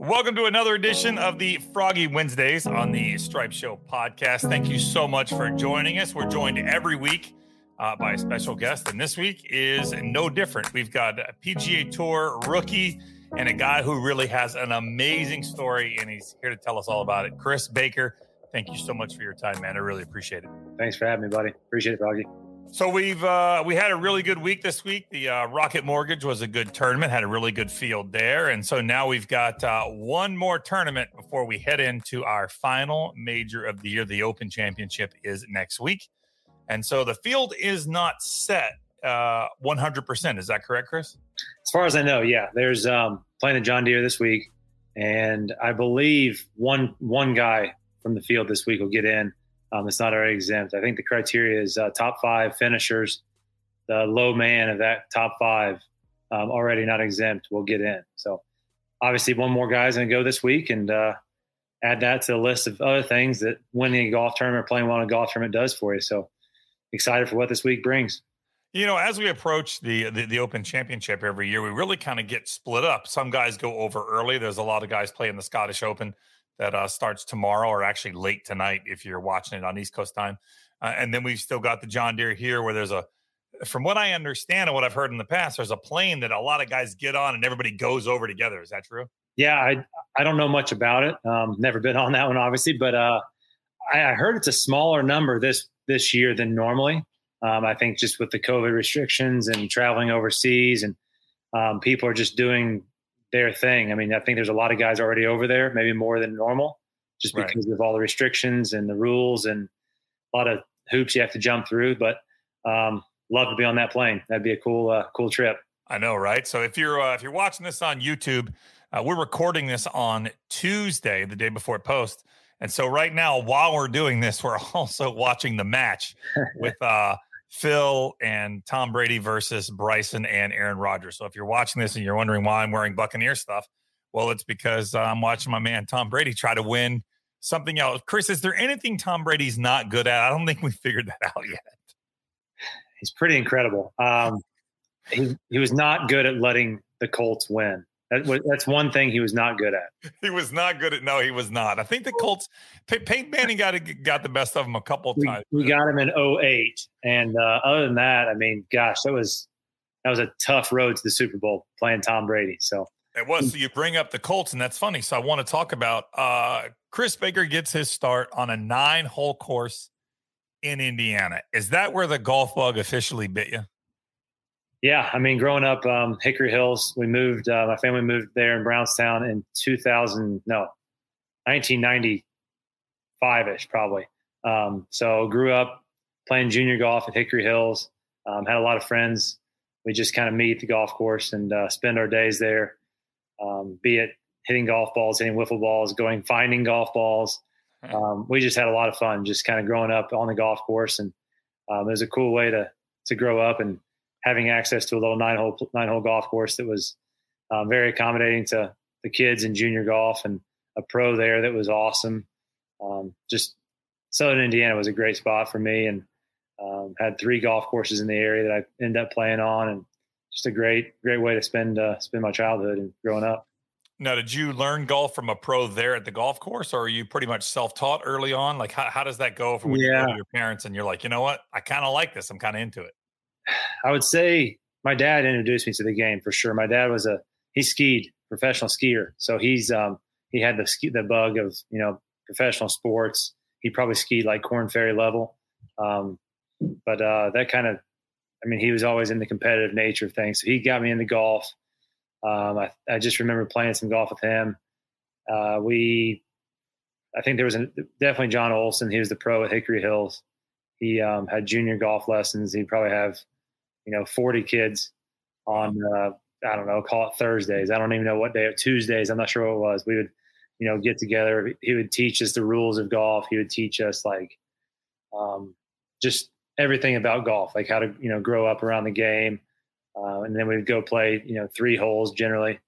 Welcome to another edition of the Froggy Wednesdays on the Stripe Show podcast. Thank you so much for joining us. We're joined every week uh, by a special guest, and this week is no different. We've got a PGA Tour rookie and a guy who really has an amazing story, and he's here to tell us all about it. Chris Baker, thank you so much for your time, man. I really appreciate it. Thanks for having me, buddy. Appreciate it, Froggy. So we've uh, we had a really good week this week. The uh, Rocket Mortgage was a good tournament, had a really good field there, and so now we've got uh, one more tournament before we head into our final major of the year. The Open Championship is next week, and so the field is not set uh, one hundred percent. Is that correct, Chris? As far as I know, yeah. There's um, playing the John Deere this week, and I believe one one guy from the field this week will get in um, it's not already exempt. I think the criteria is uh, top five finishers. The low man of that top five um, already not exempt will get in. So obviously, one more guy is going to go this week, and uh, add that to the list of other things that winning a golf tournament or playing well in a golf tournament does for you. So excited for what this week brings. You know, as we approach the, the, the Open Championship every year, we really kind of get split up. Some guys go over early. There's a lot of guys playing the Scottish Open that uh, starts tomorrow or actually late tonight if you're watching it on East Coast time. Uh, and then we've still got the John Deere here where there's a, from what I understand and what I've heard in the past, there's a plane that a lot of guys get on and everybody goes over together. Is that true? Yeah, I I don't know much about it. Um, never been on that one, obviously, but uh, I, I, heard it's a smaller number this this year than normally. Um, I think just with the COVID restrictions and traveling overseas, and um, people are just doing their thing. I mean, I think there's a lot of guys already over there, maybe more than normal, just because of all the restrictions and the rules and a lot of hoops you have to jump through. But um, love to be on that plane. That'd be a cool, uh, cool trip. I know, right? So if you're uh, if you're watching this on YouTube, uh, we're recording this on Tuesday, the day before it posts. And so right now, while we're doing this, we're also watching the match with uh Phil and Tom Brady versus Bryson and Aaron Rodgers. So if you're watching this and you're wondering why I'm wearing Buccaneer stuff, well, it's because uh, I'm watching my man Tom Brady try to win something else. Chris, is there anything Tom Brady's not good at? I don't think we figured that out yet. He's pretty incredible. Um, he he was not good at letting the Colts win. That, that's one thing he was not good at. He was not good at. No, he was not. I think the Colts. Peyton Manning got got the best of him a couple we, times. We got him in 08. and uh, other than that, I mean, gosh, that was that was a tough road to the Super Bowl playing Tom Brady. So it was. So you bring up the Colts, and that's funny. So I want to talk about uh, Chris Baker gets his start on a nine hole course in Indiana. Is that where the golf bug officially bit you? Yeah, I mean, growing up, um, Hickory Hills, we moved. Uh, my family moved there in Brownstown in 2000, no, 1995 ish, probably. Um, so grew up playing junior golf at Hickory Hills. Um, had a lot of friends. We just kind of meet at the golf course and uh, spend our days there. Um, be it hitting golf balls, hitting wiffle balls, going finding golf balls. Um, we just had a lot of fun, just kind of growing up on the golf course, and um, it was a cool way to to grow up and having access to a little nine hole nine hole golf course that was um, very accommodating to the kids in junior golf and a pro there that was awesome. Um, just Southern Indiana was a great spot for me and um, had three golf courses in the area that I ended up playing on and just a great, great way to spend, uh, spend my childhood and growing up. Now, did you learn golf from a pro there at the golf course, or are you pretty much self-taught early on? Like, how, how does that go from when yeah. you go to your parents and you're like, you know what, I kind of like this, I'm kind of into it. I would say my dad introduced me to the game for sure. My dad was a he skied professional skier, so he's um, he had the ski, the bug of you know professional sports. He probably skied like Korn Ferry level, um, but uh, that kind of I mean he was always in the competitive nature of things. So he got me into golf. Um, I, I just remember playing some golf with him. Uh, we, I think there was a, definitely John Olson. He was the pro at Hickory Hills. He um, had junior golf lessons. He'd probably have, you know, 40 kids on, uh, I don't know, call it Thursdays. I don't even know what day, Tuesdays. I'm not sure what it was. We would, you know, get together. He would teach us the rules of golf. He would teach us like um, just everything about golf, like how to, you know, grow up around the game. Uh, and then we'd go play, you know, three holes generally,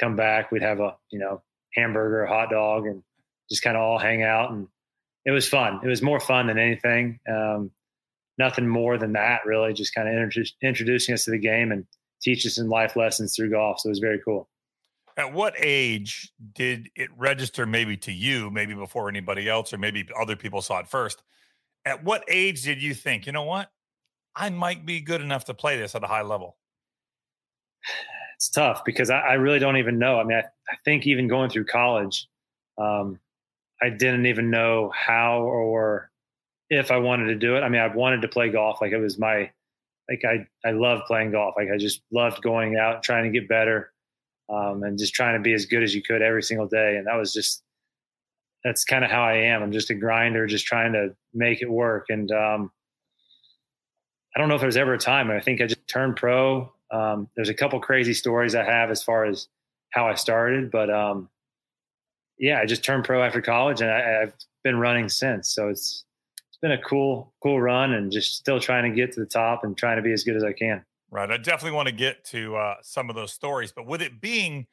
come back. We'd have a, you know, hamburger, hot dog, and just kind of all hang out and it was fun. It was more fun than anything. Um, nothing more than that, really. Just kind of introducing us to the game and teach us some life lessons through golf. So it was very cool. At what age did it register maybe to you, maybe before anybody else, or maybe other people saw it first? At what age did you think, you know what? I might be good enough to play this at a high level? It's tough because I, I really don't even know. I mean, I, I think even going through college, um, I didn't even know how or if I wanted to do it. I mean, I wanted to play golf. Like it was my, like I, I love playing golf. Like I just loved going out, trying to get better um, and just trying to be as good as you could every single day. And that was just that's kind of how I am. I'm just a grinder, just trying to make it work. And um, I don't know if there's ever a time. I think I just turned pro. Um, there's a couple crazy stories I have as far as how I started, but um, yeah, I just turned pro after college, and I, have been running since. So it's been a cool cool run, and just still trying to get to the top and trying to be as good as I can. Right. I definitely want to get to uh, some of those stories, but with it being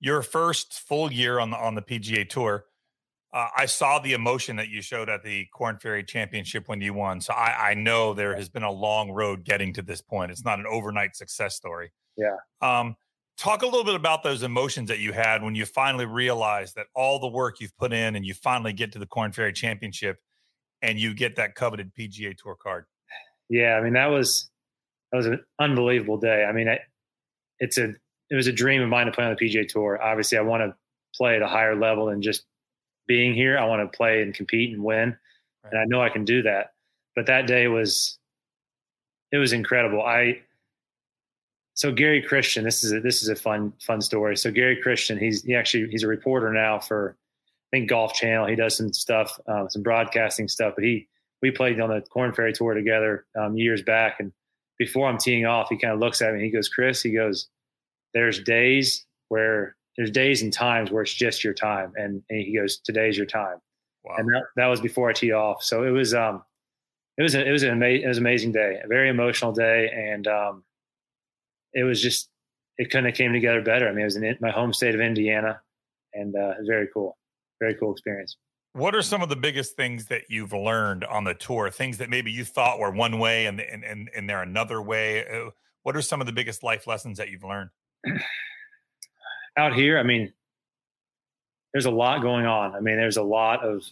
your first full year on the on the PGA Tour, uh, I saw the emotion that you showed at the Korn Ferry Championship when you won. So I, I, know there has been a long road getting to this point. It's not an overnight success story. Yeah. Um, talk a little bit about those emotions that you had when you finally realized that all the work you've put in and you finally get to the Korn Ferry Championship and you get that coveted PGA Tour card. Yeah, I mean that was that was an unbelievable day. I mean, it, it's a it was a dream of mine to play on the PGA Tour. Obviously, I want to play at a higher level than just being here. I want to play and compete and win, right. and I know I can do that. But that day was it was incredible. I so Gary Christian, this is a, this is a fun fun story. So Gary Christian, he's he actually he's a reporter now for think Golf Channel. He does some stuff, uh, some broadcasting stuff. But he we played on the Korn Ferry Tour together um, years back, and before I'm teeing off, he kind of looks at me. he goes, "Chris," he goes, "There's days where there's days and times where it's just your time," and, and he goes, "Today's your time." Wow. And that, that was before I teed off. So it was um, it was a, it was an ama- it was an amazing day, a very emotional day, and um, it was just it couldn't have came together better. I mean, it was in my home state of Indiana, and uh, very cool, very cool experience. What are some of the biggest things that you've learned on the tour? Things that maybe you thought were one way and and and, and they're another way. Uh, what are some of the biggest life lessons that you've learned? Out here, I mean, there's a lot going on. I mean, there's a lot of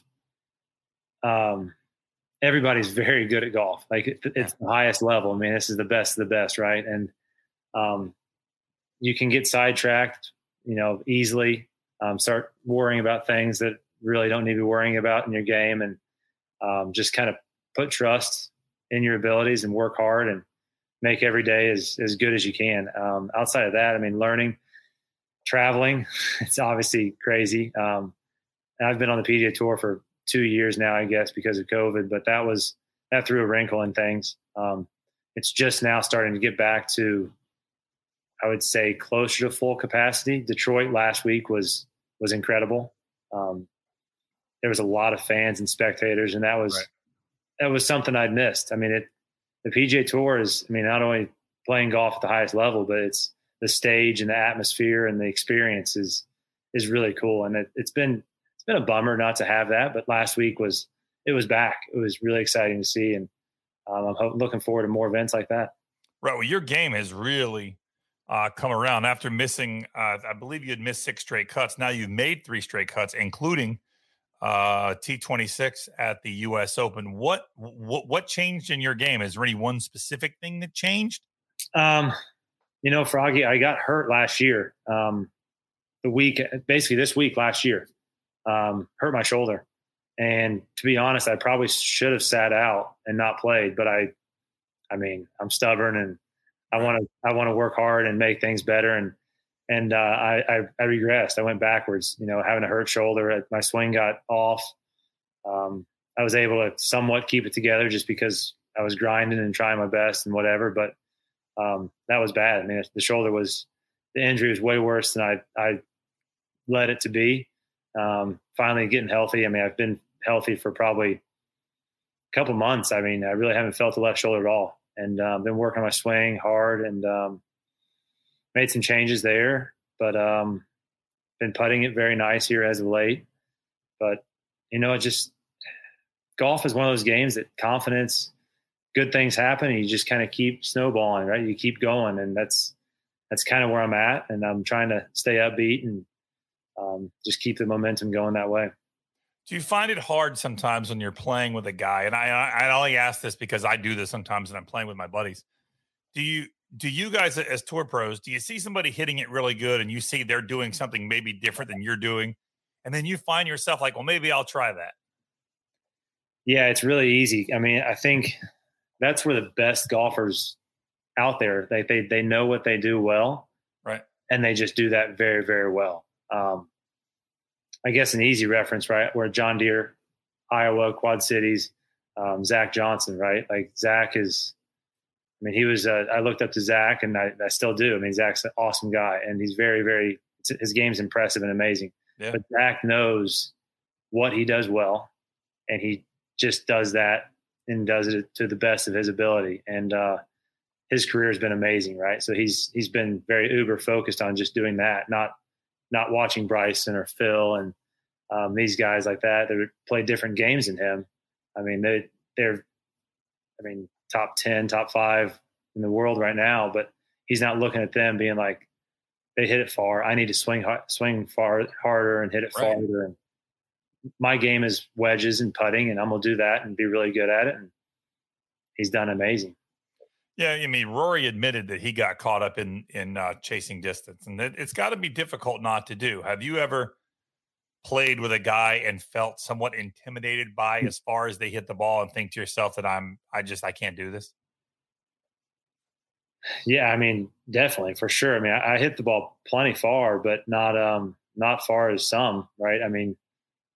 um, everybody's very good at golf. Like it, it's the highest level. I mean, this is the best of the best, right? And um, you can get sidetracked, you know, easily. Um, start worrying about things that really don't need to be worrying about in your game and um, just kind of put trust in your abilities and work hard and make every day as, as good as you can. Um, outside of that, I mean, learning, traveling, it's obviously crazy. Um, I've been on the PGA tour for two years now, I guess, because of COVID, but that was, that threw a wrinkle in things. Um, it's just now starting to get back to, I would say closer to full capacity. Detroit last week was, was incredible. Um, there was a lot of fans and spectators, and that was right. that was something I'd missed. I mean, it the PGA Tour is, I mean, not only playing golf at the highest level, but it's the stage and the atmosphere and the experience is is really cool. And it, has been it's been a bummer not to have that, but last week was it was back. It was really exciting to see, and um, I'm looking forward to more events like that. Right. Well, your game has really uh, come around after missing. Uh, I believe you had missed six straight cuts. Now you've made three straight cuts, including uh, T26 at the U.S. Open. What what what changed in your game? Is there any one specific thing that changed? Um, you know, Froggy, I got hurt last year. Um, the week, basically this week last year, um, hurt my shoulder, and to be honest, I probably should have sat out and not played. But I, I mean, I'm stubborn and I want to I want to work hard and make things better and and uh, I, I, I regressed. I went backwards. You know, having a hurt shoulder, my swing got off. Um, I was able to somewhat keep it together just because I was grinding and trying my best and whatever. But um, that was bad. I mean, the shoulder was the injury was way worse than I I led it to be. Um, finally getting healthy. I mean, I've been healthy for probably a couple months. I mean, I really haven't felt the left shoulder at all, and um, been working on my swing hard and um, made some changes there, but um, been putting it very nice here as of late. But you know, it just golf is one of those games that confidence, good things happen, and you just kind of keep snowballing, right? You keep going, and that's that's kind of where I'm at, and I'm trying to stay upbeat and um, just keep the momentum going that way. Do you find it hard sometimes when you're playing with a guy? And I, I only ask this because I do this sometimes when I'm playing with my buddies. Do you do you guys as tour pros do you see somebody hitting it really good and you see they're doing something maybe different than you're doing? And then you find yourself like well maybe i'll try that. Yeah it's really easy. I mean i think that's where the best golfers out there they they, they know what they do well right. and they just do that very very well. Um, i guess an easy reference right where john deere iowa quad cities um, zach johnson right like zach is I mean, he was. Uh, I looked up to Zach, and I, I, still do. I mean, Zach's an awesome guy, and he's very, very. His game's impressive and amazing. Yeah. But Zach knows what he does well, and he just does that and does it to the best of his ability. And uh, his career has been amazing, right? So he's he's been very uber focused on just doing that, not not watching Bryson or Phil and um, these guys like that that play different games than him. I mean, they they're. I mean, top 10, top five in the world right now, but he's not looking at them being like, they hit it far. I need to swing, swing far harder and hit it right. farther. And my game is wedges and putting, and I'm going to do that and be really good at it. And he's done amazing. Yeah, I mean, Rory admitted that he got caught up in in uh, chasing distance, and it, it's got to be difficult not to do. Have you ever played with a guy and felt somewhat intimidated by hmm. as far as they hit the ball and think to yourself that I'm I just I can't do this? Yeah, I mean, definitely for sure. I mean, I, I hit the ball plenty far, but not um not far as some, right? I mean,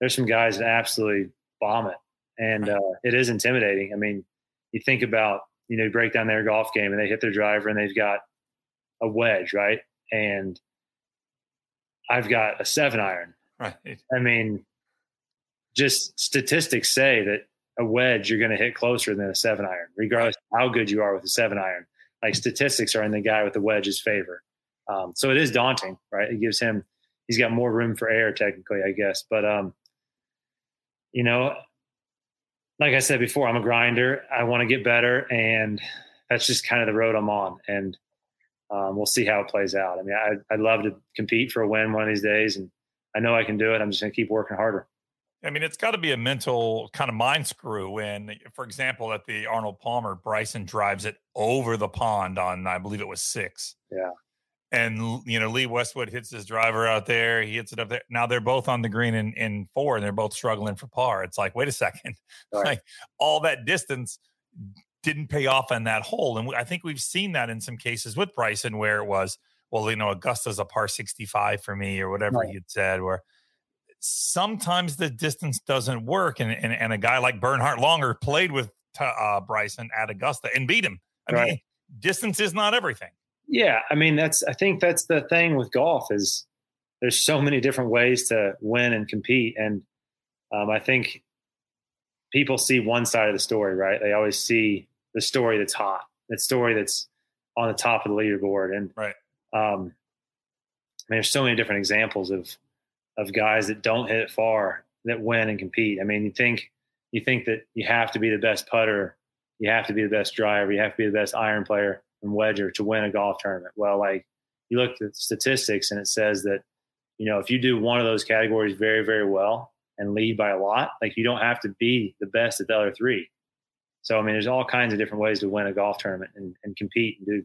there's some guys that absolutely bomb it, and uh, it is intimidating. I mean, you think about you know break down their golf game and they hit their driver and they've got a wedge, right? And I've got a seven iron, Right. I mean, just statistics say that a wedge you're going to hit closer than a seven iron, regardless of how good you are with a seven iron. Like statistics are in the guy with the wedge's favor. Um, so it is daunting, right? It gives him he's got more room for error technically, I guess. But um, you know, like I said before, I'm a grinder. I want to get better, and that's just kind of the road I'm on. And um, we'll see how it plays out. I mean, I, I'd love to compete for a win one of these days, and I know I can do it. I'm just going to keep working harder. I mean, it's got to be a mental kind of mind screw when, for example, at the Arnold Palmer, Bryson drives it over the pond on, I believe it was six. Yeah. And, you know, Lee Westwood hits his driver out there. He hits it up there. Now they're both on the green in, in four and they're both struggling for par. It's like, wait a second. Right. Like all that distance didn't pay off on that hole. And I think we've seen that in some cases with Bryson where it was, well, you know, Augusta's a par 65 for me or whatever right. he had said, where sometimes the distance doesn't work. And, and, and a guy like Bernhard Langer played with uh, Bryson at Augusta and beat him. I right. mean, distance is not everything. Yeah. I mean, that's, I think that's the thing with golf is there's so many different ways to win and compete. And um, I think people see one side of the story, right? They always see the story that's hot, the story that's on the top of the leaderboard. And right. Um, I mean, there's so many different examples of of guys that don't hit it far that win and compete. I mean, you think you think that you have to be the best putter, you have to be the best driver, you have to be the best iron player and wedger to win a golf tournament. Well, like you look at statistics and it says that you know if you do one of those categories very very well and lead by a lot, like you don't have to be the best at the other three. So I mean, there's all kinds of different ways to win a golf tournament and, and compete and do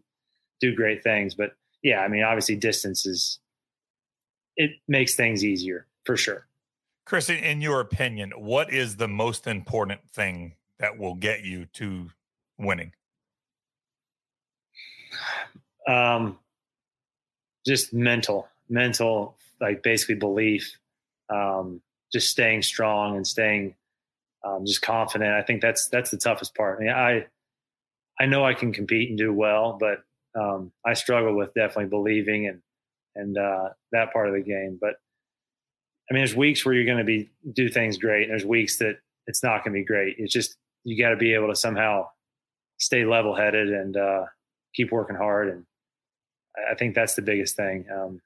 do great things. But yeah, I mean, obviously distance is it makes things easier for sure. Chris, in your opinion, what is the most important thing that will get you to winning? Um, just mental, mental, like basically belief, um, just staying strong and staying um, just confident. I think that's that's the toughest part. I mean, I I know I can compete and do well, but um, I struggle with definitely believing and and uh, that part of the game. But I mean, there's weeks where you're going to be do things great, and there's weeks that it's not going to be great. It's just you got to be able to somehow stay level headed and uh, keep working hard. And I think that's the biggest thing. Um,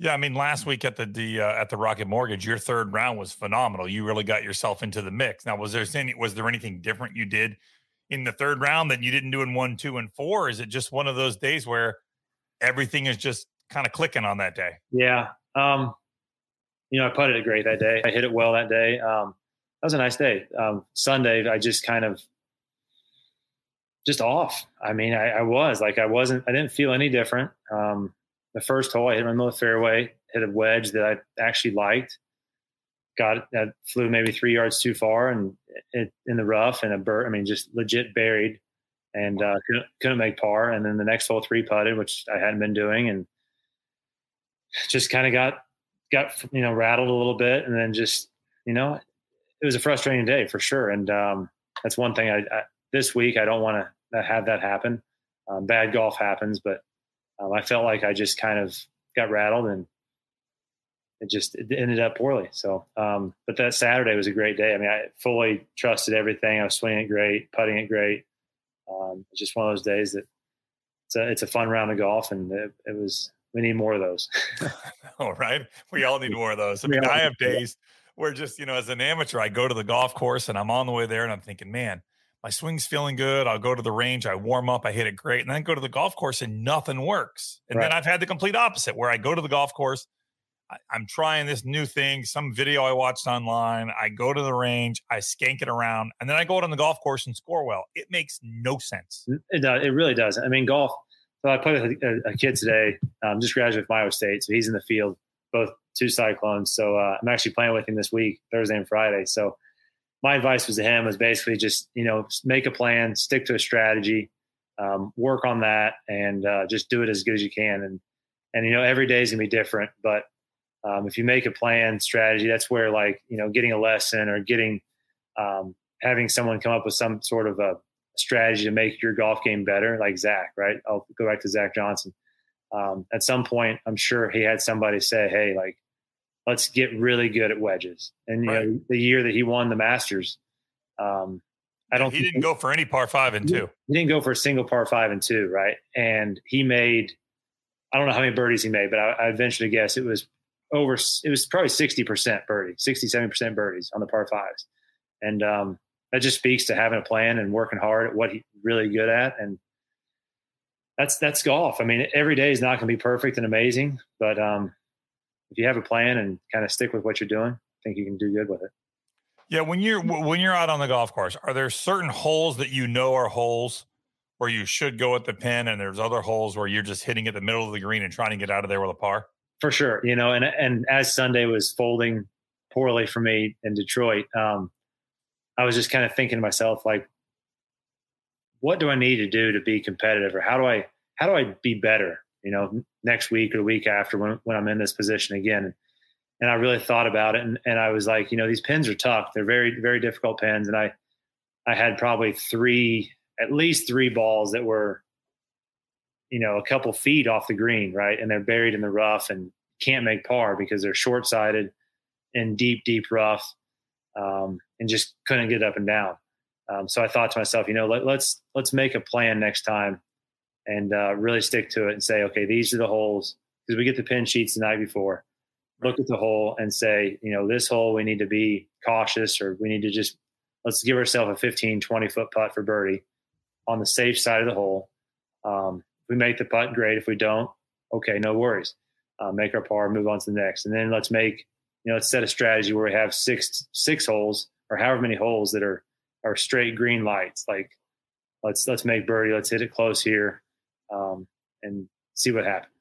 yeah, I mean, last week at the, the uh, at the Rocket Mortgage, your third round was phenomenal. You really got yourself into the mix. Now, was there any was there anything different you did in the third round that you didn't do in one, two, and four? is it just one of those days where everything is just kind of clicking on that day. Yeah. Um, you know, I putted it great that day. I hit it well that day. Um, that was a nice day. Um, Sunday, I just kind of just off. I mean, I, I, was like, I wasn't, I didn't feel any different. Um, the first hole, I hit my middle fairway, hit a wedge that I actually liked. Got that flew maybe three yards too far and it, in the rough and a bird. I mean, just legit buried and uh, couldn't, couldn't make par. And then the next hole three putted, which I hadn't been doing, and just kind of got got you know rattled a little bit, and then just you know it was a frustrating day for sure. And um, that's one thing I, I this week I don't want to have that happen. Um, bad golf happens, but um, I felt like I just kind of got rattled and it just it ended up poorly. So, um, but that Saturday was a great day. I mean, I fully trusted everything. I was swinging it great, putting it great. Um, it's just one of those days that it's a, it's a fun round of golf, and it, it was we need more of those. all right, we all need more of those. I mean, I have days where just you know, as an amateur, I go to the golf course and I'm on the way there, and I'm thinking, man, my swing's feeling good. I'll go to the range, I warm up, I hit it great, and then go to the golf course and nothing works. And right. then I've had the complete opposite, where I go to the golf course I, am trying this new thing, some video I watched online. I go to the range, I skank it around, and then I go out on the golf course and score well. It makes no sense. It does. It really does. I mean, golf. So I played with a, a kid today, um, just graduated from Iowa State, so he's in the field, both two Cyclones. So uh, I'm actually playing with him this week, Thursday and Friday. So my advice was to him was basically just you know make a plan, stick to a strategy, um, work on that, and uh, just do it as good as you can. And and you know every day is gonna be different, but um, if you make a plan strategy that's where like you know getting a lesson or getting um, having someone come up with some sort of a strategy to make your golf game better like zach right i'll go back to zach johnson um, at some point i'm sure he had somebody say hey like let's get really good at wedges. And you right. know the year that he won the masters um, i don't think he didn't he, go for any par five and two. He didn't go for a single par five and two right? And he made i don't know how many birdies he made but i, I venture to guess it was over it was probably 60% birdie 60 70% birdies on the par fives. And um, that just speaks to having a plan and working hard at what he's really good at. And that's that's golf. I mean every day is not going to be perfect and amazing but um, if you have a plan and kind of stick with what you're doing i think you can do good with it yeah when you're when you're out on the golf course are there certain holes that you know are holes where you should go at the pin and there's other holes where you're just hitting at the middle of the green and trying to get out of there with a par for sure. You know, and and as Sunday was folding poorly for me in Detroit, um, I was just kind of thinking to myself, like, what do I need to do to be competitive, or how do I how do I be better? You know, next week or the week after when when I'm in this position again. And I really thought about it, and, and I was like, you know, these pins are tough. They're very very difficult pins, and I I had probably three, at least three balls that were you know, a couple feet off the green, right? And they're buried in the rough and can't make par because they're short sighted and deep, deep rough um, and just couldn't get up and down. Um, so I thought to myself, you know, let, let's, let's make a plan next time and uh, really stick to it and say, okay, these are the holes because we get the pin sheets the night before. Look at the hole and say, you know, this hole we need to be cautious or we need to just let's give ourselves a 15, 20 foot putt for birdie on the safe side of the hole. Um, we make the putt, great. If we don't, okay, no worries. Uh, make our par, move on to the next, and then let's make you know let's set a strategy where we have six six holes or however many holes that are are straight green lights. Like let's let's make birdie, let's hit it close here, um, and see what happens.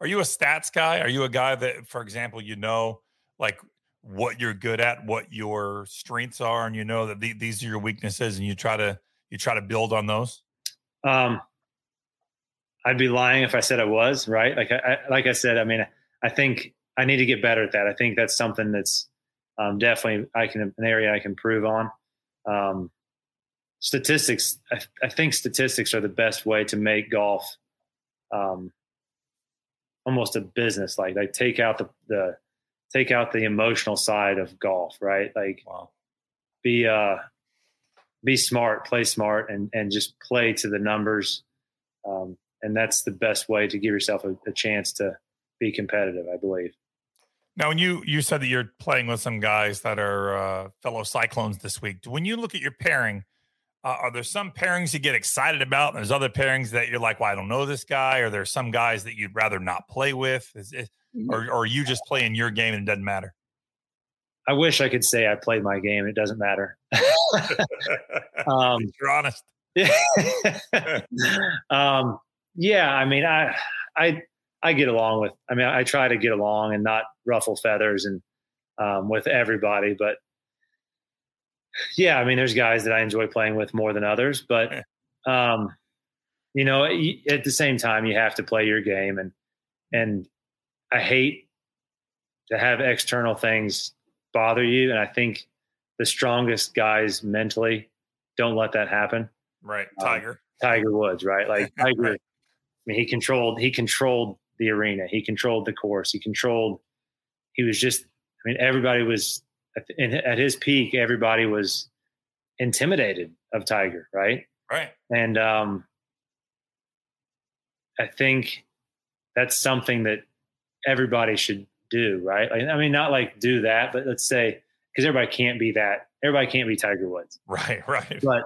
Are you a stats guy? Are you a guy that, for example, you know like what you're good at, what your strengths are, and you know that the, these are your weaknesses, and you try to you try to build on those? Um, I'd be lying if I said I was right. Like I, I, like I said, I mean, I think I need to get better at that. I think that's something that's um, definitely I can an area I can improve on. Um, statistics, I, I, think statistics are the best way to make golf um, almost a business. Like like take out the the take out the emotional side of golf, right? Like wow. be uh be smart, play smart, and and just play to the numbers. Um, and that's the best way to give yourself a, a chance to be competitive, I believe. Now, when you you said that you're playing with some guys that are uh, fellow Cyclones this week, when you look at your pairing, Uh, are there some pairings you get excited about? And there's other pairings that you're like, well, I don't know this guy, or there's some guys that you'd rather not play with, is it, mm-hmm. or, or are you just playing your game and it doesn't matter? I wish I could say I played my game. It doesn't matter. um, you're honest. um, yeah, I mean, I, I, I get along with. I mean, I try to get along and not ruffle feathers and um, with everybody. But yeah, I mean, there's guys that I enjoy playing with more than others. But um, you know, at the same time, you have to play your game, and and I hate to have external things bother you. And I think the strongest guys mentally don't let that happen. Right, um, Tiger. Um, Tiger Woods, right? Like Tiger. right. I mean, he controlled. He controlled the arena. He controlled the course. He controlled. He was just. I mean, everybody was at his peak. Everybody was intimidated of Tiger, right? Right. And um, I think that's something that everybody should do, right? I mean, not like do that, but let's say because everybody can't be that. Everybody can't be Tiger Woods. Right. Right. But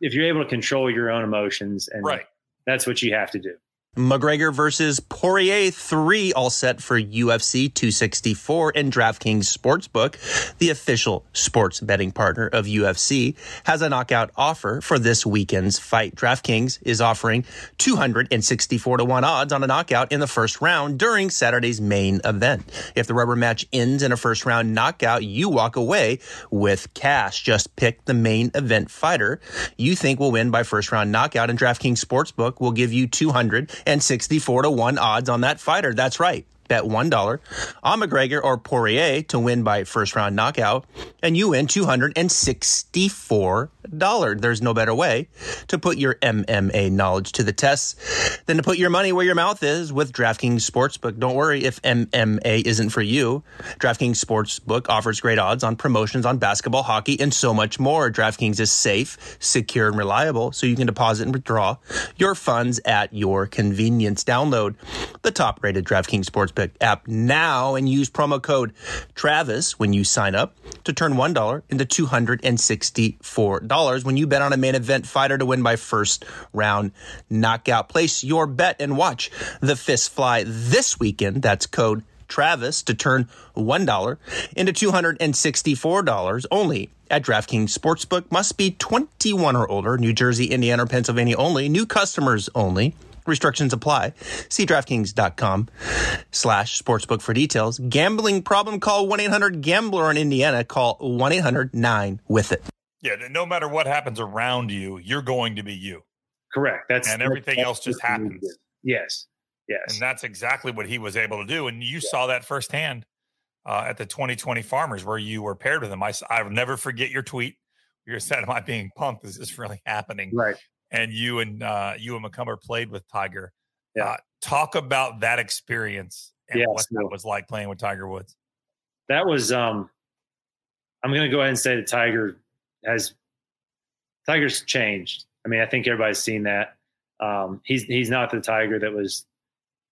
if you're able to control your own emotions, and right. that's what you have to do. McGregor versus Poirier 3 all set for UFC 264 and DraftKings Sportsbook, the official sports betting partner of UFC, has a knockout offer for this weekend's fight. DraftKings is offering 264 to 1 odds on a knockout in the first round during Saturday's main event. If the rubber match ends in a first round knockout, you walk away with cash. Just pick the main event fighter you think will win by first round knockout and DraftKings Sportsbook will give you 200 and 64 to 1 odds on that fighter. That's right bet $1 on McGregor or Poirier to win by first round knockout, and you win $264. There's no better way to put your MMA knowledge to the test than to put your money where your mouth is with DraftKings Sportsbook. Don't worry if MMA isn't for you. DraftKings Sportsbook offers great odds on promotions on basketball, hockey, and so much more. DraftKings is safe, secure, and reliable, so you can deposit and withdraw your funds at your convenience. Download the top rated DraftKings Sportsbook app now and use promo code Travis when you sign up to turn $1 into $264 when you bet on a main event fighter to win by first round knockout. Place your bet and watch the fist fly this weekend. That's code Travis to turn $1 into $264 only at DraftKings Sportsbook. Must be 21 or older, New Jersey, Indiana, or Pennsylvania only. New customers only. Restrictions apply. See DraftKings.com slash sportsbook for details. Gambling problem? Call 1-800-GAMBLER in Indiana. Call 1-800-9-WITH-IT. Yeah, no matter what happens around you, you're going to be you. Correct. That's and everything that's, else just happens. Yes. Yes. And that's exactly what he was able to do. And you yeah. saw that firsthand uh, at the 2020 Farmers where you were paired with him. I, I'll never forget your tweet. You said, "Am I being pumped? Is this really happening?" Right and you and uh, you and McCumber played with Tiger. Yeah. Uh, talk about that experience and yes, what that was like playing with Tiger Woods. That was um I'm gonna go ahead and say that Tiger has Tiger's changed. I mean, I think everybody's seen that. Um, he's he's not the Tiger that was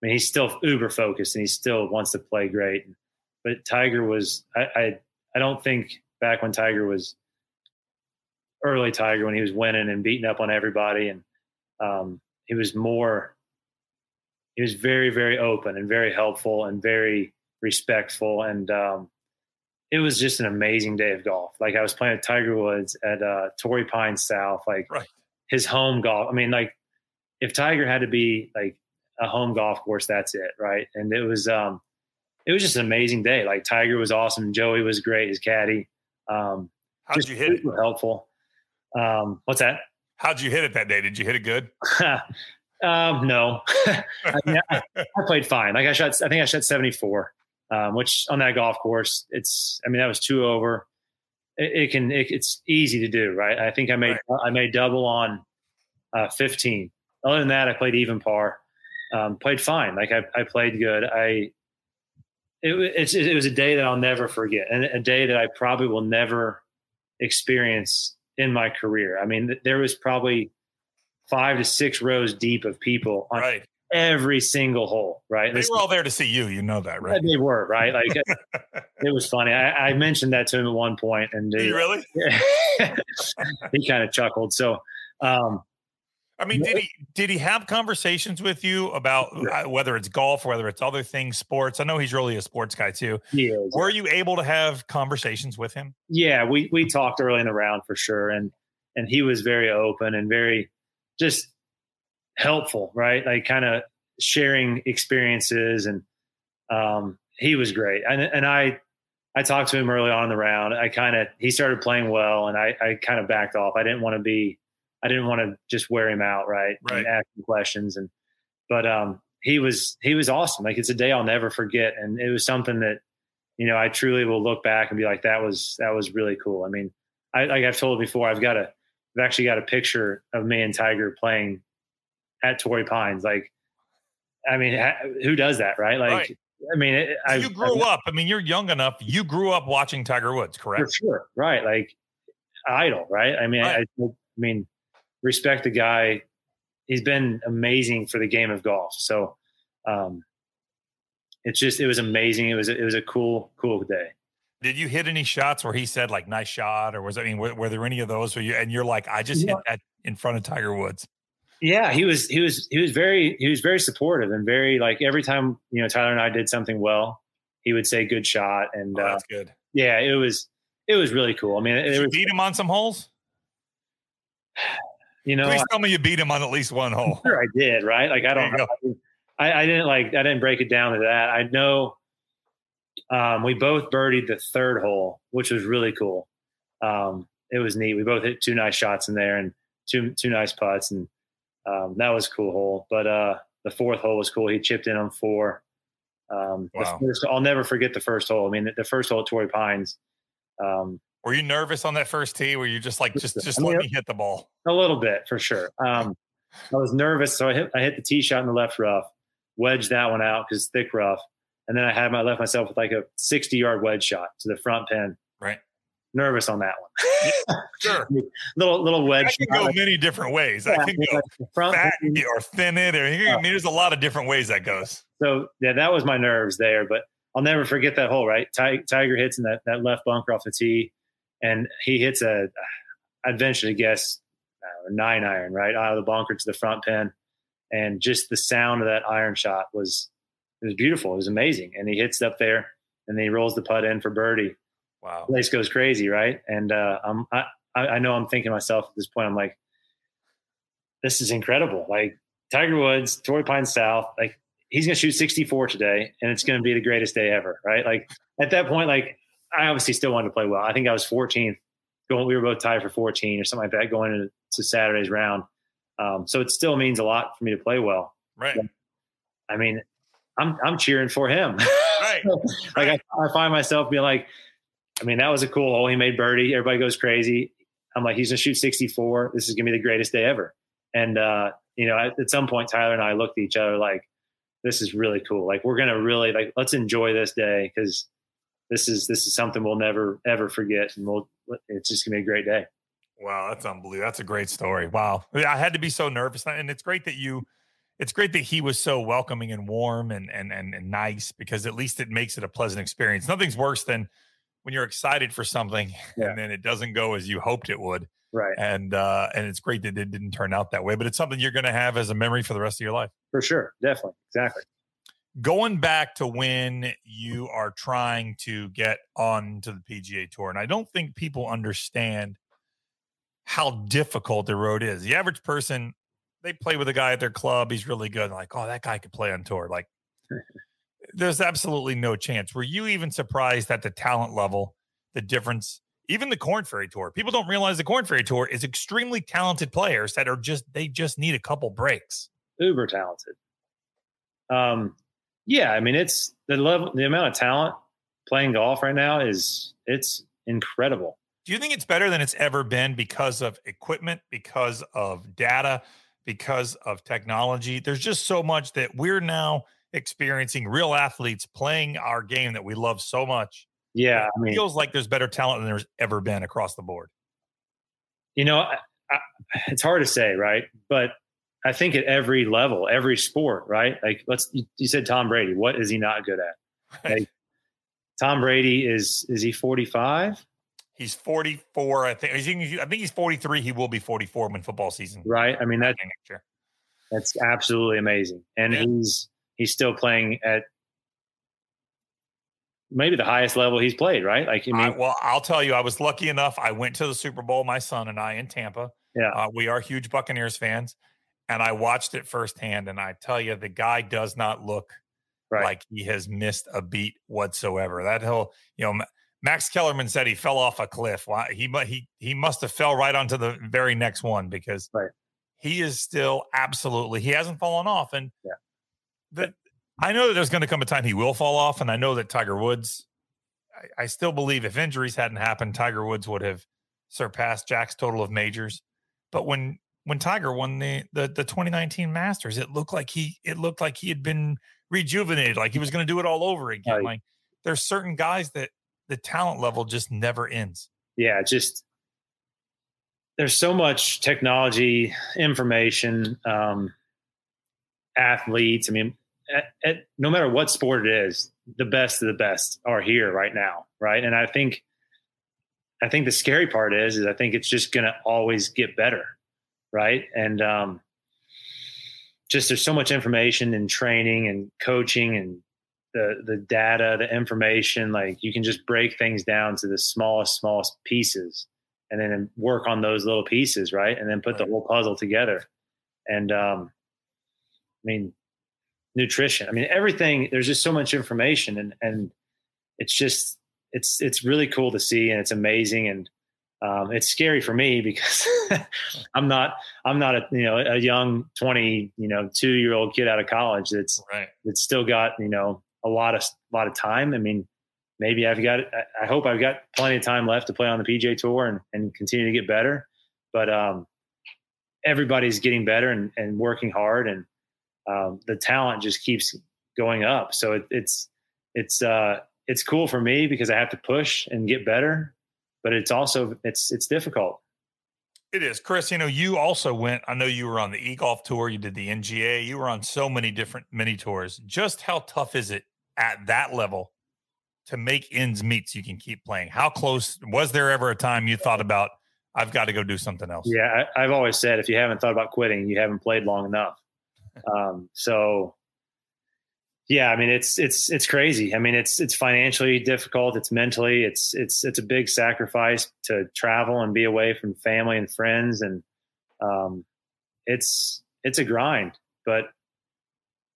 I mean, he's still uber focused and he still wants to play great. But Tiger was I, I I don't think back when Tiger was early Tiger when he was winning and beating up on everybody, and um, he was more. He was very, very open and very helpful and very respectful, and um, it was just an amazing day of golf. Like I was playing at Tiger Woods at uh, Torrey Pines South, like right. his home golf. I mean, like if Tiger had to be like a home golf course, that's it, right? And it was, um, it was just an amazing day. Like Tiger was awesome, Joey was great, his caddy. Um, How'd you hit it? Helpful. Um, what's that? How'd you hit it that day? Did you hit it good? um, no, I, mean, I, I, played fine. Like I shot, I think I shot 74, um, which on that golf course, it's, I mean, that was two over. It, it can, it, it's easy to do, right? I think I made, right. I made double on uh, 15. Other than that, I played even par. Um, played fine. Like I, I played good. I, it, it was a day that I'll never forget, and a day that I probably will never experience in my career. I mean, there was probably five to six rows deep of people on, right. every single hole. Right? They were all there to see you. You know that, right? They were right. Like it was funny. I, I, mentioned that to him at one point, and he, really he kind of chuckled. So. Um, I mean, did he did he have conversations with you about uh, whether it's golf, whether it's other things, sports? I know he's really a sports guy too. Yeah. Were you able to have conversations with him? Yeah, we we talked early in the round for sure, and and he was very open and very just helpful, right? Like kind of sharing experiences, and um, he was great. And and I I talked to him early on in the round. I kind of he started playing well, and I I kind of backed off. I didn't want to be I didn't want to just wear him out, right? Right. And ask him questions and but um he was he was awesome. Like it's a day I'll never forget. And it was something that, you know, I truly will look back and be like, that was that was really cool. I mean, I like I've told before, I've got a I've actually got a picture of me and Tiger playing at Torrey Pines. Like, I mean, who does that, right? Like, right. I mean, it, so you grew I've, up. I mean, you're young enough. You grew up watching Tiger Woods, correct? For sure, right? Like, idol, right? I mean, right. I, I mean, respect the guy. He's been amazing for the game of golf. So um, it's just it was amazing. It was it was a cool cool day. Did you hit any shots where he said like nice shot, or was I mean were, were there any of those where you and you're like I just yeah. hit that in front of Tiger Woods? Yeah, he was he was he was very he was very supportive and very like every time you know Tyler and I did something well, he would say good shot and oh, that's uh, good. Yeah, it was it was really cool. I mean, did it, you was, beat him on some holes. You know, please tell me you beat him on at least one hole. Sure, I did. Right? Like I don't. Know. I, I didn't like. I didn't break it down to that. I know. Um, we both birdied the third hole, which was really cool. Um, it was neat. We both hit two nice shots in there and two two nice putts, and um, that was a cool hole. But uh, the fourth hole was cool. He chipped in on four. Um, wow. First, I'll never forget the first hole. I mean, the, the first hole at Torrey Pines. Um, were you nervous on that first tee? Were you just like, just just I mean, let me hit the ball? A little bit for sure. Um, I was nervous, so I hit I hit the tee shot in the left rough, wedged that one out because thick rough, and then I had my left myself with like a sixty yard wedge shot to the front pin. Right. Nervous on that one. sure. little little wedge. I can go many different ways. Yeah, I can go front fat or thin it, or I mean, there's a lot of different ways that goes. So yeah, that was my nerves there, but I'll never forget that hole. Right, Tiger hits in that that left bunker off the tee and he hits a, I'd venture to guess, uh, a nine iron right out of the bunker to the front pin, and just the sound of that iron shot was it was beautiful. It was amazing, and he hits up there, and then he rolls the putt in for birdie. Wow, place goes crazy, right? And uh, I'm, I I know I'm thinking myself at this point, I'm like, this is incredible. Like Tiger Woods, Torrey Pines South, like he's going to shoot 64 today and it's going to be the greatest day ever. Right. Like at that point, like I obviously still wanted to play well. I think I was 14th going. We were both tied for 14 or something like that going into Saturday's round. Um, so it still means a lot for me to play well. Right. But, I mean, I'm I'm cheering for him. Right. like right. I, I, find myself being like, I mean, that was a cool hole. He made birdie. Everybody goes crazy. I'm like, he's gonna shoot 64. This is gonna be the greatest day ever. And uh, you know, at, at some point, Tyler and I looked at each other like, this is really cool. Like we're gonna really like let's enjoy this day because this is this is something we'll never ever forget, and we'll it's just gonna be a great day. Wow, that's unbelievable. That's a great story. Wow, I had to be so nervous, and it's great that you. It's great that he was so welcoming and warm and and and, and nice because at least it makes it a pleasant experience. Nothing's worse than when you're excited for something yeah. and then it doesn't go as you hoped it would. Right. And uh and it's great that it didn't turn out that way, but it's something you're going to have as a memory for the rest of your life. For sure. Definitely. Exactly going back to when you are trying to get on to the PGA Tour, and I don't think people understand how difficult the road is. The average person, they play with a guy at their club, he's really good. Like, oh, that guy could play on tour. Like, there's absolutely no chance. Were you even surprised at the talent level, the difference? Even the Korn Ferry Tour, people don't realize the Korn Ferry Tour is extremely talented players that are just they just need a couple breaks. Uber talented. Um, yeah, I mean it's the level, the amount of talent playing golf right now is it's incredible. Do you think it's better than it's ever been because of equipment, because of data, because of technology? There's just so much that we're now experiencing real athletes playing our game that we love so much. Yeah, it I mean, feels like there's better talent than there's ever been across the board. You know, I, I, it's hard to say, right? But I think at every level, every sport, right? Like let's you, said Tom Brady. What is he not good at? Like, Tom Brady is is he 45? He's 44. I think. I think he's- I think he's 43. He will be 44 when football season. Right? I mean that that's absolutely amazing. And Yeah. he's he's still playing at maybe the highest level he's played, right? Like I mean, I, well, I'll tell you, I was lucky enough. I went to the Super Bowl, my son and I in Tampa. Yeah. Uh, we are huge Buccaneers fans, and I watched it firsthand. And I tell you, the guy does not look Right. like he has missed a beat whatsoever. That whole, you know, Max Kellerman said he fell off a cliff. Why he he he must have fell right onto the very next one because Right. he is still absolutely he hasn't fallen off. And Yeah. that I know that there's going to come a time he will fall off, and I know that Tiger Woods. I, I still believe if injuries hadn't happened, Tiger Woods would have surpassed Jack's total of majors. But when when Tiger won the the, the 2019 Masters, it looked like he it looked like he had been rejuvenated, like he was going to do it all over again. Right. Like there's certain guys that the talent level just never ends. yeah, just there's so much technology, information, um, athletes. I mean, at, at, no matter what sport it is, the best of the best are here right now, right? And I think, I think the scary part is, is I think it's just going to always get better, right? And um, just there's so much information and training and coaching and the the data, the information. Like you can just break things down to the smallest, smallest pieces, and then work on those little pieces, right? And then put the whole puzzle together. And um, I mean, nutrition. I mean, everything. There's just so much information, and and it's just it's it's really cool to see, and it's amazing, and um, it's scary for me because I'm not I'm not a you know a young 20 you know two year old kid out of college that's Right. it's still got you know a lot of a lot of time. I mean, maybe I've got I- I hope I've got plenty of time left to play on the PGA Tour and, and continue to get better. But um, everybody's getting better and, and working hard, and um, the talent just keeps going up. So it, it's it's uh, it's cool for me because I have to push and get better, but it's also it's it's difficult. It is, Chris. You know, you also went. I know you were on the e golf tour. You did the NGA. You were on so many different mini tours. Just how tough is it at that level to make ends meet so you can keep playing? How close was there ever a time you thought about I've got to go do something else? Yeah, I, I've always said if you haven't thought about quitting, you haven't played long enough. Um, so, yeah, I mean it's it's it's crazy. I mean it's it's financially difficult. It's mentally. It's it's it's a big sacrifice to travel and be away from family and friends, and um, it's it's a grind. But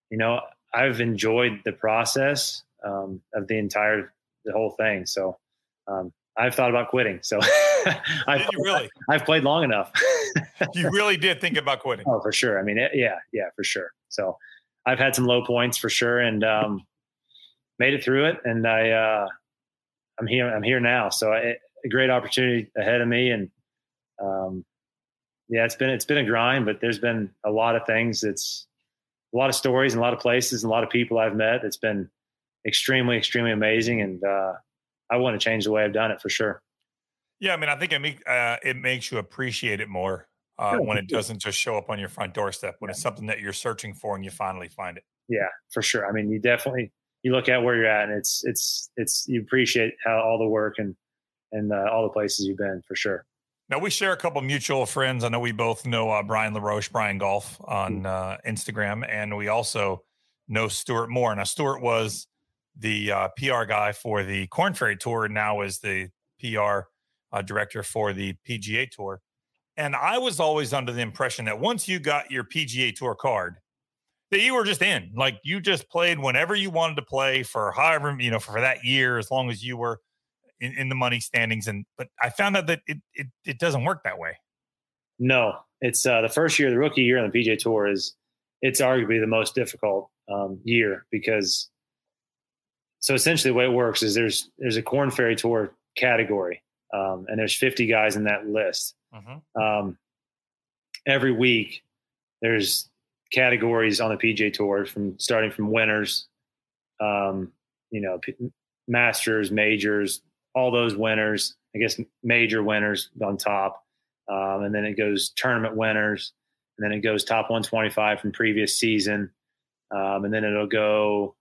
you know, I've enjoyed the process um, of the entire the whole thing. So. Um, I've thought about quitting. So I've, really? I've played long enough. You really did think about quitting. oh, for sure. I mean, it, yeah, yeah, for sure. So I've had some low points for sure, and um, made it through it. And I, uh, I'm here. I'm here now. So I, a great opportunity ahead of me, and um, yeah, it's been it's been a grind, but there's been a lot of things. It's a lot of stories and a lot of places and a lot of people I've met. It's been extremely, extremely amazing, and uh, I want to change the way I've done it for sure. Yeah, I mean, I think it make uh, it makes you appreciate it more uh, Yeah, when it doesn't just show up on your front doorstep. When it's something that you're searching for and you finally find it. yeah, for sure. I mean, you definitely you look at where you're at, and it's it's it's you appreciate how all the work and and uh, all the places you've been for sure. Now we share a couple mutual friends. I know we both know uh, Brian LaRoche, Brian Golf on uh, Instagram, and we also know Stuart Moore. Now Stuart was the uh, PR guy for the Korn Ferry Tour, and now is the PR uh, director for the PGA Tour. And I was always under the impression that once you got your PGA Tour card, that you were just in. Like you just played whenever you wanted to play for however you know for that year, as long as you were in, in the money standings. And but I found out that it it, it doesn't work that way. No, it's uh, the first year, the rookie year on the PGA Tour is it's arguably the most difficult um, year because so essentially the way it works is there's there's a Korn Ferry Tour category um, and there's 50 guys in that list. Um, every week there's categories on the PGA Tour from starting from winners, um, you know, P- masters, majors, all those winners. I guess major winners on top, um, and then it goes tournament winners, and then it goes top 125 from previous season, um, and then it'll go.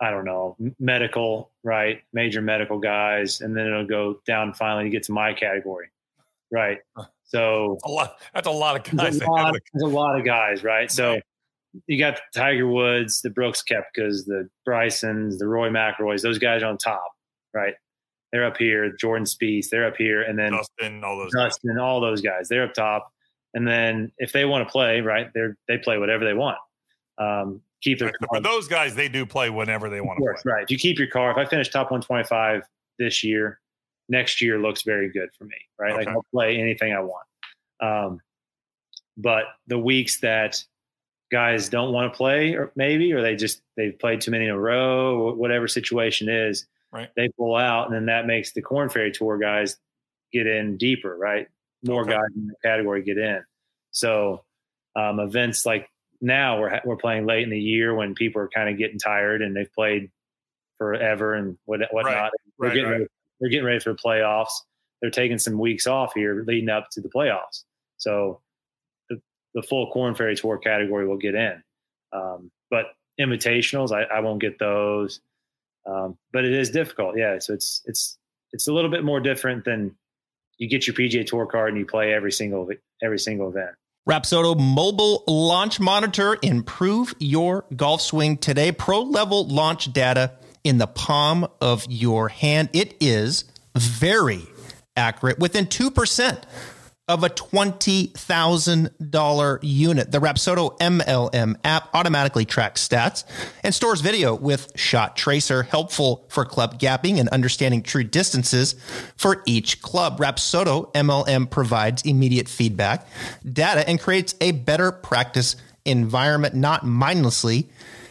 I don't know, medical, right? Major medical guys, and then it'll go down finally to get to my category, right? So a lot. That's a lot of guys. There's a lot, there's a lot of guys, right? So you got the Tiger Woods, the Brooks Koepkas, the Brysons, the Rory McIlroys. Those guys are on top, right? They're up here. Jordan Spieth, they're up here, and then Dustin, all those, Dustin, guys. all those guys, they're up top. And then if they want to play, right, they they play whatever they want. Um, keep their right. for those guys, they do play whenever they want to play. Right. If you keep your car, if I finish top 125 this year, next year looks very good for me, right? Okay. Like I'll play anything I want. Um, but the weeks that guys don't want to play, or maybe, or they just they've played too many in a row, whatever situation is, right. they pull out, and then that makes the Korn Ferry Tour guys get in deeper, right? More okay. guys in the category get in. So um, events like now we're we're playing late in the year when people are kind of getting tired and they've played forever and what whatnot. Right. They're right, getting right. ready, they're getting ready for the playoffs. They're taking some weeks off here leading up to the playoffs. So the, the full Korn Ferry Tour category will get in. Um, but invitationals, I, I, won't get those. Um, but it is difficult, yeah. So it's it's it's a little bit more different than you get your PGA Tour card and you play every single every single event. Rapsodo mobile launch monitor. Improve your golf swing today. Pro level launch data in the palm of your hand. It is very accurate, within 2% of a $20,000 unit. The Rapsodo MLM app automatically tracks stats and stores video with shot tracer, helpful for club gapping and understanding true distances for each club. Rapsodo MLM provides immediate feedback, data, and creates a better practice environment, not mindlessly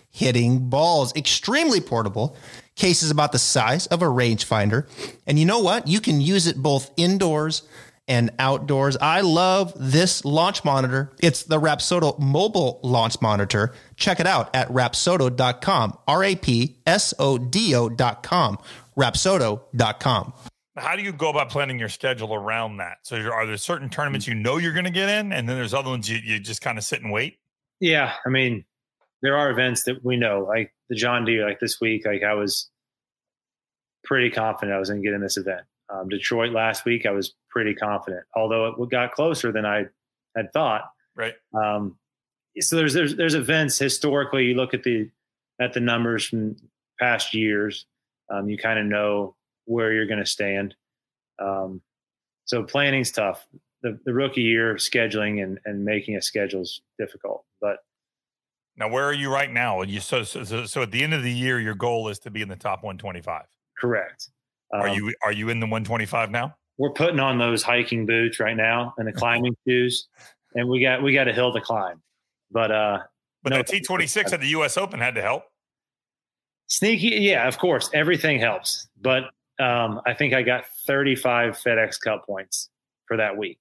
hitting balls. Extremely portable. case is about the size of a rangefinder. And you know what? You can use it both indoors and outdoors. I love this launch monitor. It's the Rapsodo mobile launch monitor. Check it out at rapsodo.com. R A P S O D O.com. Rapsodo.com. How do you go about planning your schedule around that? So, are there certain tournaments you know you're going to get in, and then there's other ones you, you just kind of sit and wait? Yeah, I mean, there are events that we know, like the John Deere, like this week, like I was pretty confident I was going to get in this event. Um, Detroit last week, I was pretty confident, although it got closer than I had thought. Right. Um, so there's, there's there's events historically. You look at the at the numbers from past years, um, you kind of know where you're going to stand. Um, so planning's tough. The, the rookie year scheduling and, and making a schedule is difficult, but now, where are you right now? You so, so so at the end of the year, your goal is to be in the top 125. Correct. Um, are you are you in the 125 now? We're putting on those hiking boots right now and the climbing shoes, and we got we got a hill to climb. But uh, but no, the T26 at the U.S. Open had to help. Sneaky, yeah, of course, everything helps. But um, I think I got 35 FedEx Cup points for that week,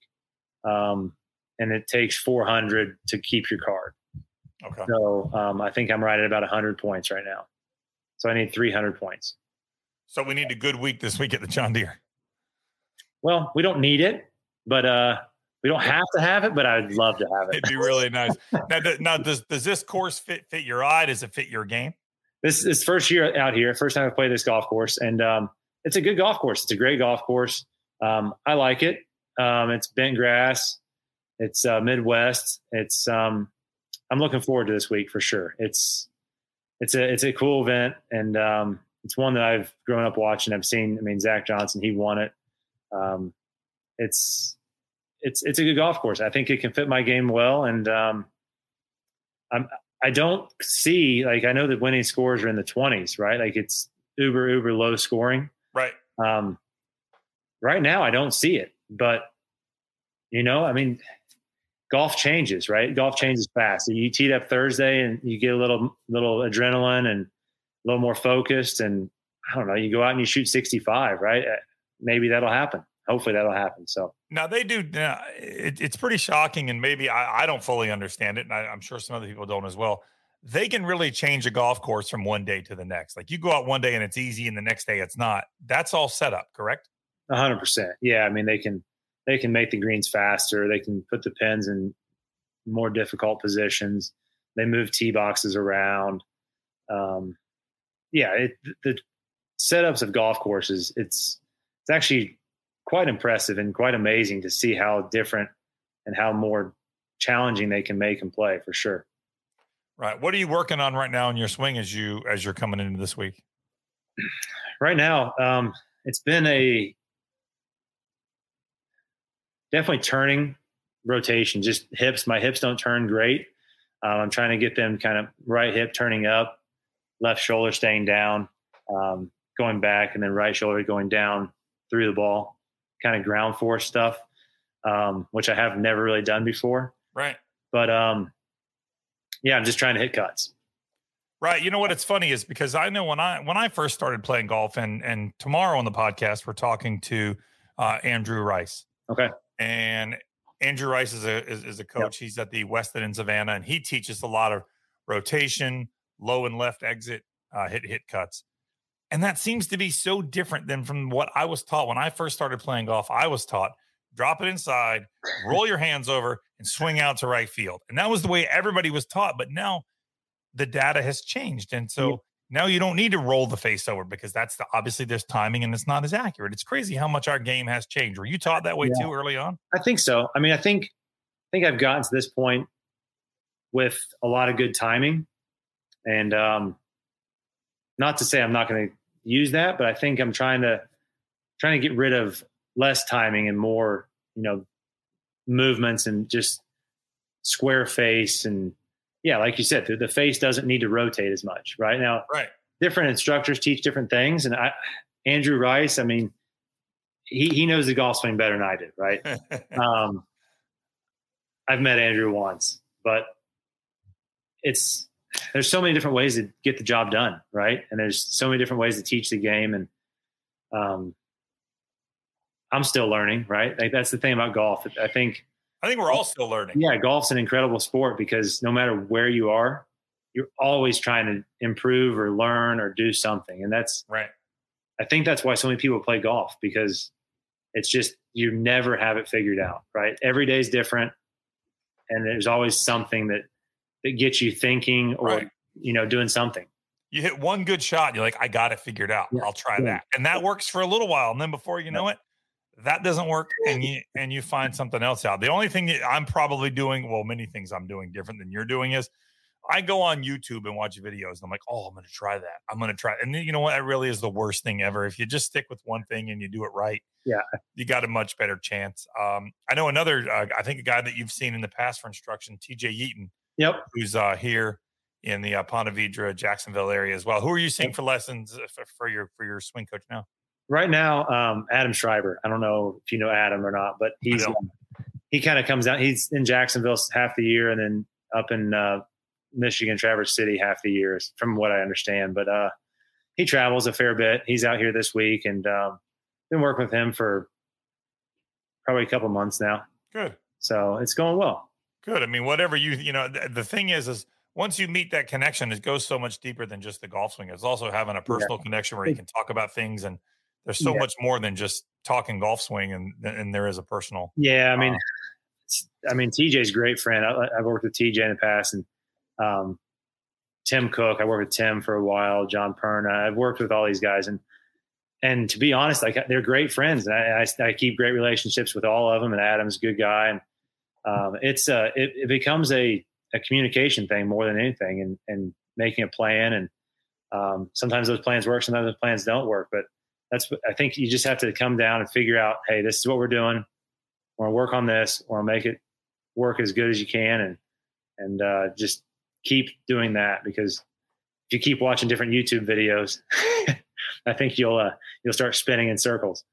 um, and it takes 400 to keep your card. Okay. So um, I think I'm right at about 100 points right now. So I need 300 points. So we need a good week this week at the John Deere. Well, we don't need it, but uh, we don't have to have it. But I'd love to have it. It'd be really nice. now, now, does does this course fit fit your eye? Does it fit your game? This is first year out here. First time I play this golf course, and um, it's a good golf course. It's a great golf course. Um, I like it. Um, it's bent grass. It's uh, Midwest. It's um, I'm looking forward to this week for sure. It's it's a it's a cool event, and um, it's one that I've grown up watching. I've seen. I mean, Zach Johnson, he won it. Um, it's it's it's a good golf course. I think it can fit my game well, and um, I'm I don't see like I know that winning scores are in the 20s, right? Like it's uber uber low scoring, right? Um, right now, I don't see it, but you know, I mean, golf changes, right? Golf changes fast. You teed up Thursday and you get a little little adrenaline and a little more focused, and I don't know, you go out and you shoot 65, right? Maybe that'll happen. Hopefully that'll happen. So now they do. Uh, it, it's pretty shocking, and maybe I, I don't fully understand it, and I, I'm sure some other people don't as well. They can really change a golf course from one day to the next. Like you go out one day and it's easy, and the next day it's not. That's all set up, correct? hundred percent. Yeah, I mean they can they can make the greens faster. They can put the pins in more difficult positions. They move tee boxes around. Um, yeah, it, the setups of golf courses it's it's actually quite impressive and quite amazing to see how different and how more challenging they can make and play for sure. Right. What are you working on right now in your swing as you as you're coming into this week? Right now, um, it's been a definitely turning rotation. Just hips. My hips don't turn great. Um, I'm trying to get them kind of right hip turning up, left shoulder staying down, um, going back, and then right shoulder going down through the ball, kind of ground force stuff, um, which I have never really done before. Right. But um, yeah, I'm just trying to hit cuts. Right. You know what? It's funny is because I know when I when I first started playing golf, and and tomorrow on the podcast we're talking to uh, Andrew Rice. Okay. And Andrew Rice is a is, is a coach. Yep. He's at the Westin in Savannah, and he teaches a lot of rotation, low and left exit, uh, hit hit cuts. And that seems to be so different than from what I was taught when I first started playing golf. I was taught drop it inside, roll your hands over, and swing out to right field. And that was the way everybody was taught. But now the data has changed. And so yeah. now you don't need to roll the face over because that's the obviously there's timing and it's not as accurate. It's crazy how much our game has changed. Were you taught that way yeah. too early on? I think so. I mean, I think I think I've gotten to this point with a lot of good timing. And um not to say I'm not going to use that, but I think I'm trying to trying to get rid of less timing and more, you know, movements and just square face and yeah, like you said, the, the face doesn't need to rotate as much right now. Right. Different instructors teach different things, and I, Andrew Rice, I mean, he he knows the golf swing better than I do, right? um, I've met Andrew once, but it's there's so many different ways to get the job done, right? And there's so many different ways to teach the game, and um, I'm still learning, right? Like that's the thing about golf. I think I think we're all still learning. Yeah, golf's an incredible sport because no matter where you are, you're always trying to improve or learn or do something. And that's right. I think that's why so many people play golf because it's just you never have it figured out, right? Every day is different and there's always something that that gets you thinking or right. you know doing something. You hit one good shot, you're like, I got it figured out. Yeah. I'll try yeah. that. And that works for a little while. And then before you know it, that doesn't work and you and you find something else out the only thing i'm probably doing well many things i'm doing different than you're doing is i go on youtube and watch videos and i'm like oh i'm going to try that i'm going to try and you know what that really is the worst thing ever if you just stick with one thing and you do it right yeah you got a much better chance um, i know another uh, i think a guy that you've seen in the past for instruction tj yeaton yep who's uh, here in the uh, Ponte Vedra, Jacksonville area as well. Who are you seeing for lessons uh, for, for your for your swing coach now? right now, um, Adam Schreiber. I don't know if you know Adam or not, but he's um, he kind of comes out. He's in Jacksonville half the year, and then up in uh, Michigan, Traverse City half the year, from what I understand. But uh, he travels a fair bit. He's out here this week, and um, been working with him for probably a couple months now. Good. So it's going well. Good. I mean, whatever you you know, the, the thing is, is once you meet that connection, it goes so much deeper than just the golf swing. It's also having a personal yeah. connection where you can talk about things and there's so yeah. much more than just talking golf swing and and there is a personal yeah i mean uh, i mean tj's great friend I, have worked with tj in the past and um, tim cook i worked with tim for a while john perna i've worked with all these guys and and to be honest like they're great friends and i, I, I keep great relationships with all of them and adam's a good guy and um, it's uh it, it becomes a, a communication thing more than anything and and making a plan and um, sometimes those plans work sometimes those plans don't work but that's I think you just have to come down and figure out, hey, this is what we're doing. We're gonna work on this. We're gonna make it work as good as you can, and and uh, just keep doing that because if you keep watching different YouTube videos, I think you'll uh, you'll start spinning in circles.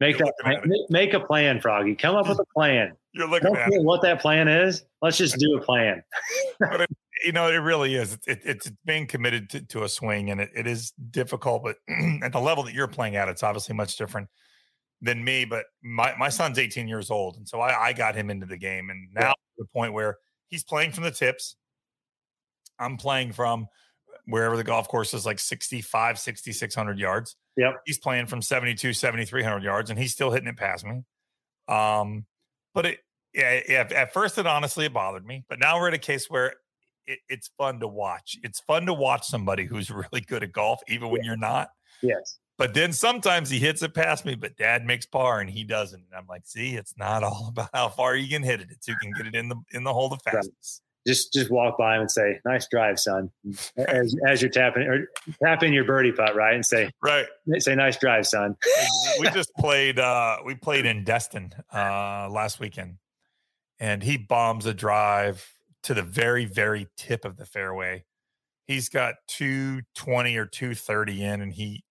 Make You're that make a plan, Froggy. Come up with a plan. You're looking at what that plan is. Let's just do a plan. but you know, it really is. It, it's being committed to, to, a swing, and it, it is difficult. But at the level that you're playing at, it's obviously much different than me. But my my son's 18 years old, and so I, I got him into the game, and now yeah. the point where he's playing from the tips. I'm playing from wherever the golf course is like 65, 6600 yards. Yep. He's playing from 72, 7300 yards, and he's still hitting it past me. Um, but it, yeah, yeah, at first it honestly it bothered me, but now we're at a case where it, it's fun to watch. It's fun to watch somebody who's really good at golf, even when you're not. Yes. But then sometimes he hits it past me, but dad makes par and he doesn't. And I'm like, see, it's not all about how far you can hit it. It's who can get it in the in the hole the fastest. Just just walk by him and say, "Nice drive, son," as, as you're tapping or tapping your birdie putt, right, and say, right, say, "Nice drive, son." we just played. uh We played in Destin uh last weekend, and he bombs a drive to the very very tip of the fairway. He's got 220 or 230 in, and he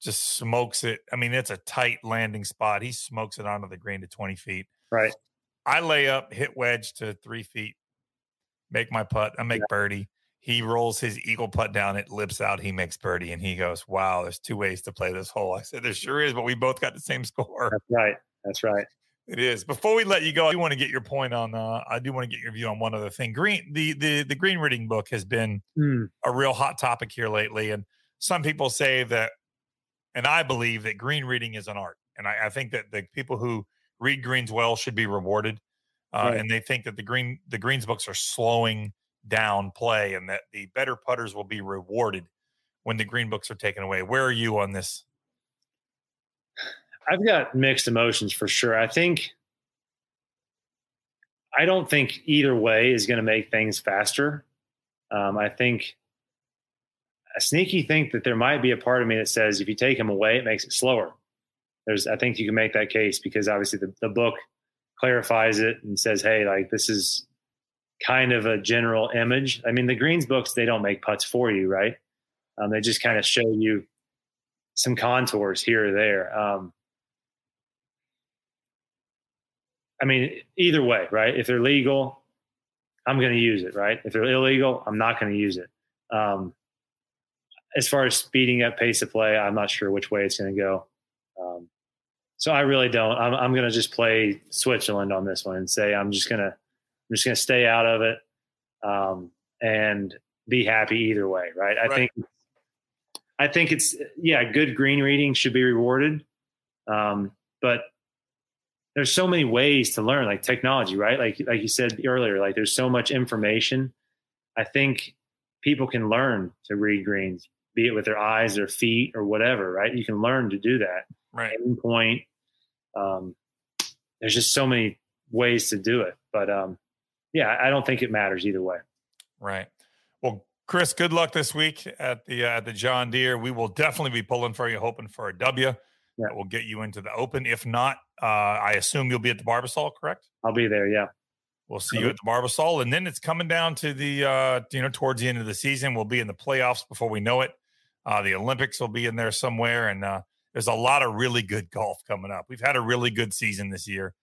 just smokes it. I mean, it's a tight landing spot. He smokes it onto the green to 20 feet. Right. I lay up, hit wedge to three feet, make my putt. I make yeah. birdie. He rolls his eagle putt down. It lips out. He makes birdie, and he goes, "Wow, there's two ways to play this hole." I said, "There sure is," but we both got the same score. That's right. That's right. It is. Before we let you go, I do want to get your point on. Uh, I do want to get your view on one other thing. Green, the the the green reading book has been mm. a real hot topic here lately, and some people say that and I believe that green reading is an art. And I, I think that the people who read greens well should be rewarded. Uh, right. And they think that the green the greens books are slowing down play, and that the better putters will be rewarded when the green books are taken away. Where are you on this? I've got mixed emotions for sure. I think I don't think either way is going to make things faster. Um, I think a sneaky think that there might be a part of me that says if you take him away, it makes it slower. There's, I think you can make that case because obviously the, the book clarifies it and says, hey, like this is kind of a general image. I mean, the greens books, they don't make putts for you, right? Um, they just kind of show you some contours here or there. Um, I mean, either way, right? If they're legal, I'm going to use it, right? If they're illegal, I'm not going to use it. Um, as far as speeding up pace of play, I'm not sure which way it's going to go. Um, so I really don't. I'm, I'm going to just play Switzerland on this one and say I'm just going to I'm just going to stay out of it um, and be happy either way. Right? I right. think I think it's yeah, good green reading should be rewarded, um, but there's so many ways to learn, like technology, right? Like like you said earlier, like there's so much information. I think people can learn to read greens be it with their eyes, their feet, or whatever, right? You can learn to do that. Right. Aim point. Um, there's just so many ways to do it. But um, yeah, I don't think it matters either way. Right. Well, Chris, good luck this week at the uh, at the John Deere. We will definitely be pulling for you, hoping for a W. Yeah. That will get you into the Open. If not, uh, I assume you'll be at the Barbasol, correct? I'll be there. Yeah. We'll see you at the Barbasol, and then it's coming down to the uh, you know towards the end of the season. We'll be in the playoffs before we know it. Uh, the Olympics will be in there somewhere, and uh, there's a lot of really good golf coming up. We've had a really good season this year,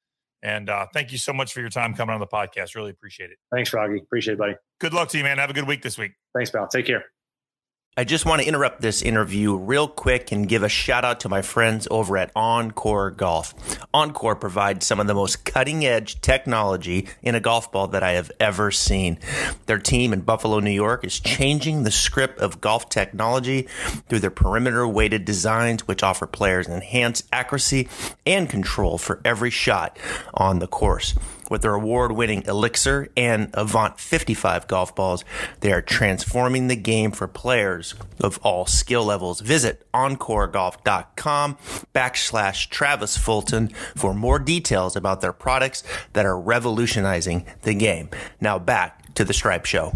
and uh, thank you so much for your time coming on the podcast. Really appreciate it. Thanks, Froggy. Appreciate it, buddy. Good luck to you, man. Have a good week this week. Thanks, pal. Take care. I just want to interrupt this interview real quick and give a shout out to my friends over at OnCore Golf. OnCore provides some of the most cutting edge technology in a golf ball that I have ever seen. Their team in Buffalo, New York is changing the script of golf technology through their perimeter weighted designs, which offer players enhanced accuracy and control for every shot on the course. With their award winning Elixir and Avant 55 golf balls, they are transforming the game for players of all skill levels. Visit OnCoreGolf.com backslash Travis Fulton for more details about their products that are revolutionizing the game. Now back to the Stripe Show.